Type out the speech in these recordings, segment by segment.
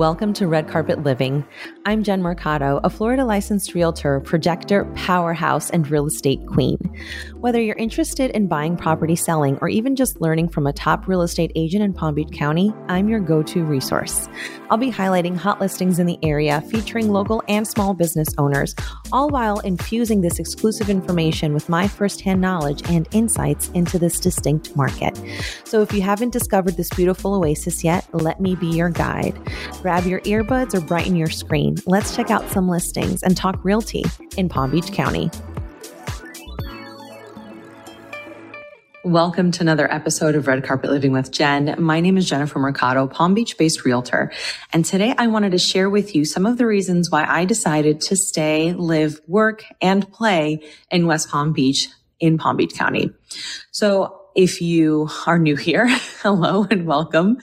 Welcome to Red Carpet Living. I'm Jen Mercado, a Florida licensed realtor, projector, powerhouse, and real estate queen. Whether you're interested in buying property, selling, or even just learning from a top real estate agent in Palm Beach County, I'm your go to resource. I'll be highlighting hot listings in the area featuring local and small business owners, all while infusing this exclusive information with my firsthand knowledge and insights into this distinct market. So if you haven't discovered this beautiful oasis yet, let me be your guide grab your earbuds or brighten your screen. Let's check out some listings and talk realty in Palm Beach County. Welcome to another episode of Red Carpet Living with Jen. My name is Jennifer Mercado, Palm Beach based realtor. And today I wanted to share with you some of the reasons why I decided to stay, live, work, and play in West Palm Beach in Palm Beach County. So if you are new here, hello and welcome.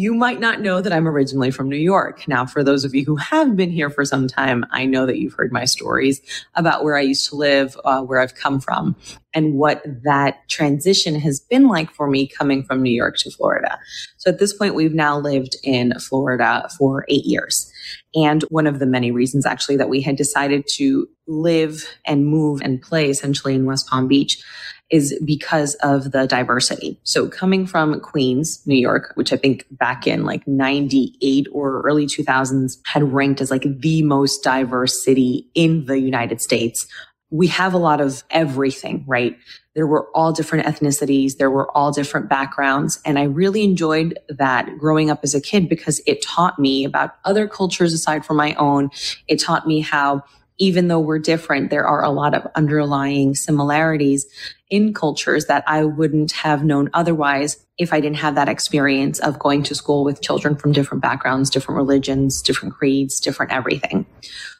You might not know that I'm originally from New York. Now, for those of you who have been here for some time, I know that you've heard my stories about where I used to live, uh, where I've come from, and what that transition has been like for me coming from New York to Florida. So at this point, we've now lived in Florida for eight years. And one of the many reasons actually that we had decided to live and move and play essentially in West Palm Beach is because of the diversity. So coming from Queens, New York, which I think back in like 98 or early 2000s had ranked as like the most diverse city in the United States. We have a lot of everything, right? There were all different ethnicities. There were all different backgrounds. And I really enjoyed that growing up as a kid because it taught me about other cultures aside from my own. It taught me how even though we're different, there are a lot of underlying similarities in cultures that I wouldn't have known otherwise if I didn't have that experience of going to school with children from different backgrounds, different religions, different creeds, different everything.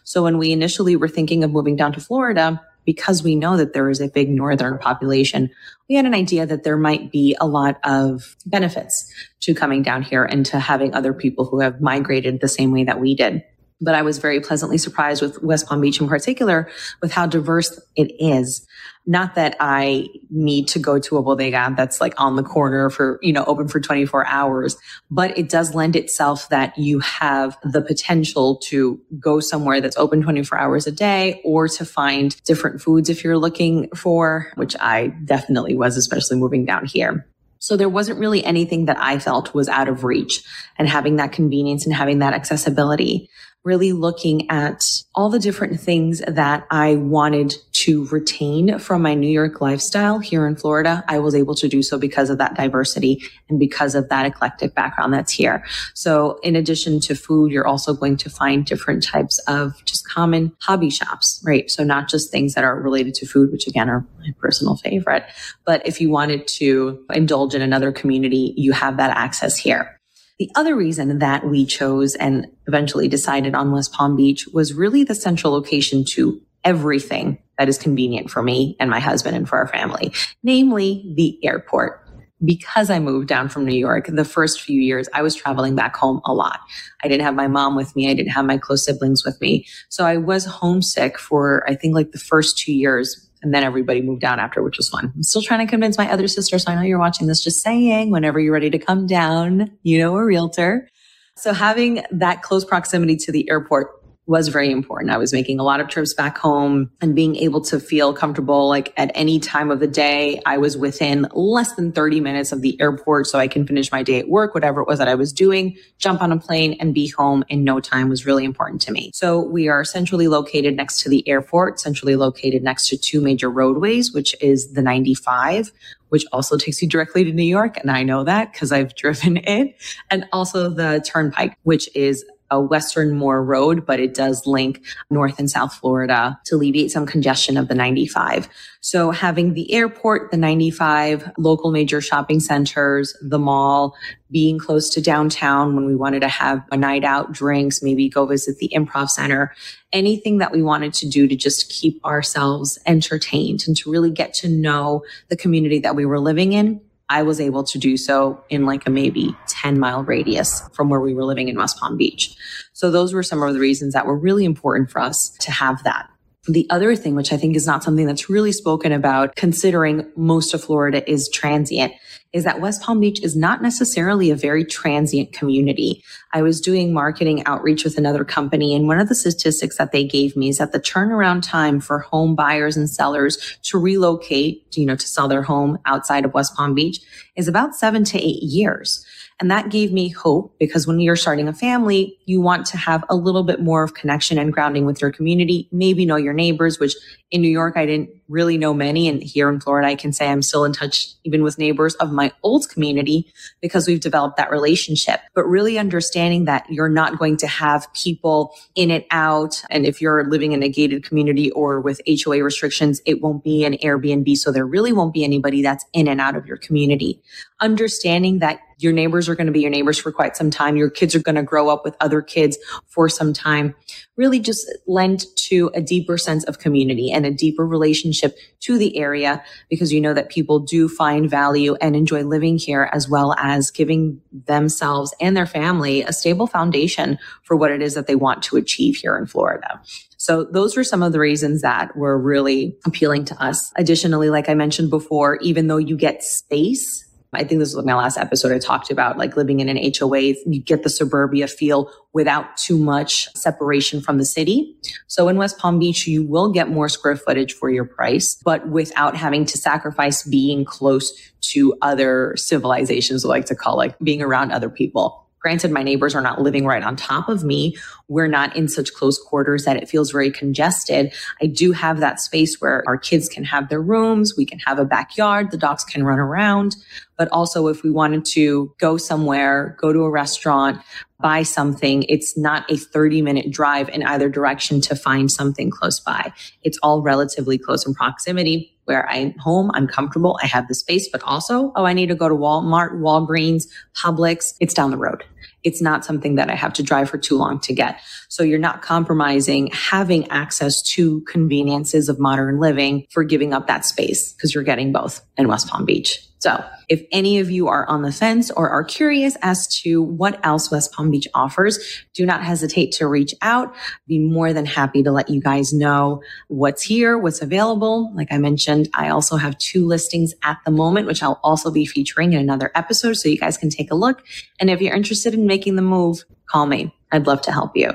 So when we initially were thinking of moving down to Florida, because we know that there is a big northern population, we had an idea that there might be a lot of benefits to coming down here and to having other people who have migrated the same way that we did but I was very pleasantly surprised with West Palm Beach in particular with how diverse it is. Not that I need to go to a bodega that's like on the corner for, you know, open for 24 hours, but it does lend itself that you have the potential to go somewhere that's open 24 hours a day or to find different foods if you're looking for, which I definitely was, especially moving down here. So there wasn't really anything that I felt was out of reach and having that convenience and having that accessibility really looking at all the different things that I wanted to retain from my New York lifestyle here in Florida. I was able to do so because of that diversity and because of that eclectic background that's here. So in addition to food, you're also going to find different types of just common hobby shops, right? So not just things that are related to food, which again are my personal favorite, but if you wanted to indulge in another community, you have that access here. The other reason that we chose and eventually decided on West Palm Beach was really the central location to everything that is convenient for me and my husband and for our family, namely the airport. Because I moved down from New York, the first few years I was traveling back home a lot. I didn't have my mom with me. I didn't have my close siblings with me. So I was homesick for, I think like the first two years and then everybody moved down after, which was fun. I'm still trying to convince my other sister. So I know you're watching this, just saying whenever you're ready to come down, you know, a realtor. So having that close proximity to the airport was very important. I was making a lot of trips back home and being able to feel comfortable like at any time of the day. I was within less than 30 minutes of the airport so I can finish my day at work, whatever it was that I was doing, jump on a plane and be home in no time was really important to me. So we are centrally located next to the airport, centrally located next to two major roadways, which is the 95, which also takes you directly to New York. And I know that because I've driven it. And also the turnpike, which is a Western Moore Road, but it does link North and South Florida to alleviate some congestion of the 95. So having the airport, the 95, local major shopping centers, the mall, being close to downtown when we wanted to have a night out, drinks, maybe go visit the improv center, anything that we wanted to do to just keep ourselves entertained and to really get to know the community that we were living in I was able to do so in like a maybe 10 mile radius from where we were living in West Palm Beach. So those were some of the reasons that were really important for us to have that. The other thing, which I think is not something that's really spoken about considering most of Florida is transient, is that West Palm Beach is not necessarily a very transient community. I was doing marketing outreach with another company and one of the statistics that they gave me is that the turnaround time for home buyers and sellers to relocate, you know, to sell their home outside of West Palm Beach is about seven to eight years. And that gave me hope because when you're starting a family, you want to have a little bit more of connection and grounding with your community, maybe know your neighbors, which in New York, I didn't really know many. And here in Florida, I can say I'm still in touch even with neighbors of my old community because we've developed that relationship. But really understanding that you're not going to have people in and out. And if you're living in a gated community or with HOA restrictions, it won't be an Airbnb. So there really won't be anybody that's in and out of your community. Understanding that your neighbors are going to be your neighbors for quite some time. Your kids are going to grow up with other kids for some time. Really just lend to a deeper sense of community and a deeper relationship to the area because you know that people do find value and enjoy living here as well as giving themselves and their family a stable foundation for what it is that they want to achieve here in Florida. So those were some of the reasons that were really appealing to us. Additionally, like I mentioned before, even though you get space I think this was my last episode. I talked about like living in an HOA. You get the suburbia feel without too much separation from the city. So in West Palm Beach, you will get more square footage for your price, but without having to sacrifice being close to other civilizations, I like to call like being around other people. Granted, my neighbors are not living right on top of me. We're not in such close quarters that it feels very congested. I do have that space where our kids can have their rooms. We can have a backyard. The dogs can run around. But also if we wanted to go somewhere, go to a restaurant, buy something, it's not a 30 minute drive in either direction to find something close by. It's all relatively close in proximity where I'm home, I'm comfortable, I have the space, but also, oh, I need to go to Walmart, Walgreens, Publix. It's down the road. It's not something that I have to drive for too long to get. So you're not compromising having access to conveniences of modern living for giving up that space because you're getting both in West Palm Beach. So if any of you are on the fence or are curious as to what else West Palm Beach offers, do not hesitate to reach out. Be more than happy to let you guys know what's here, what's available. Like I mentioned, I also have two listings at the moment, which I'll also be featuring in another episode. So you guys can take a look. And if you're interested in making the move, call me. I'd love to help you.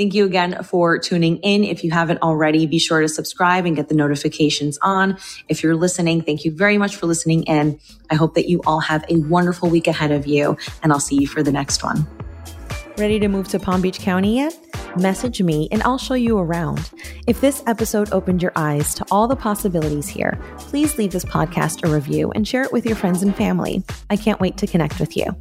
Thank you again for tuning in. If you haven't already, be sure to subscribe and get the notifications on. If you're listening, thank you very much for listening in. I hope that you all have a wonderful week ahead of you, and I'll see you for the next one. Ready to move to Palm Beach County yet? Message me and I'll show you around. If this episode opened your eyes to all the possibilities here, please leave this podcast a review and share it with your friends and family. I can't wait to connect with you.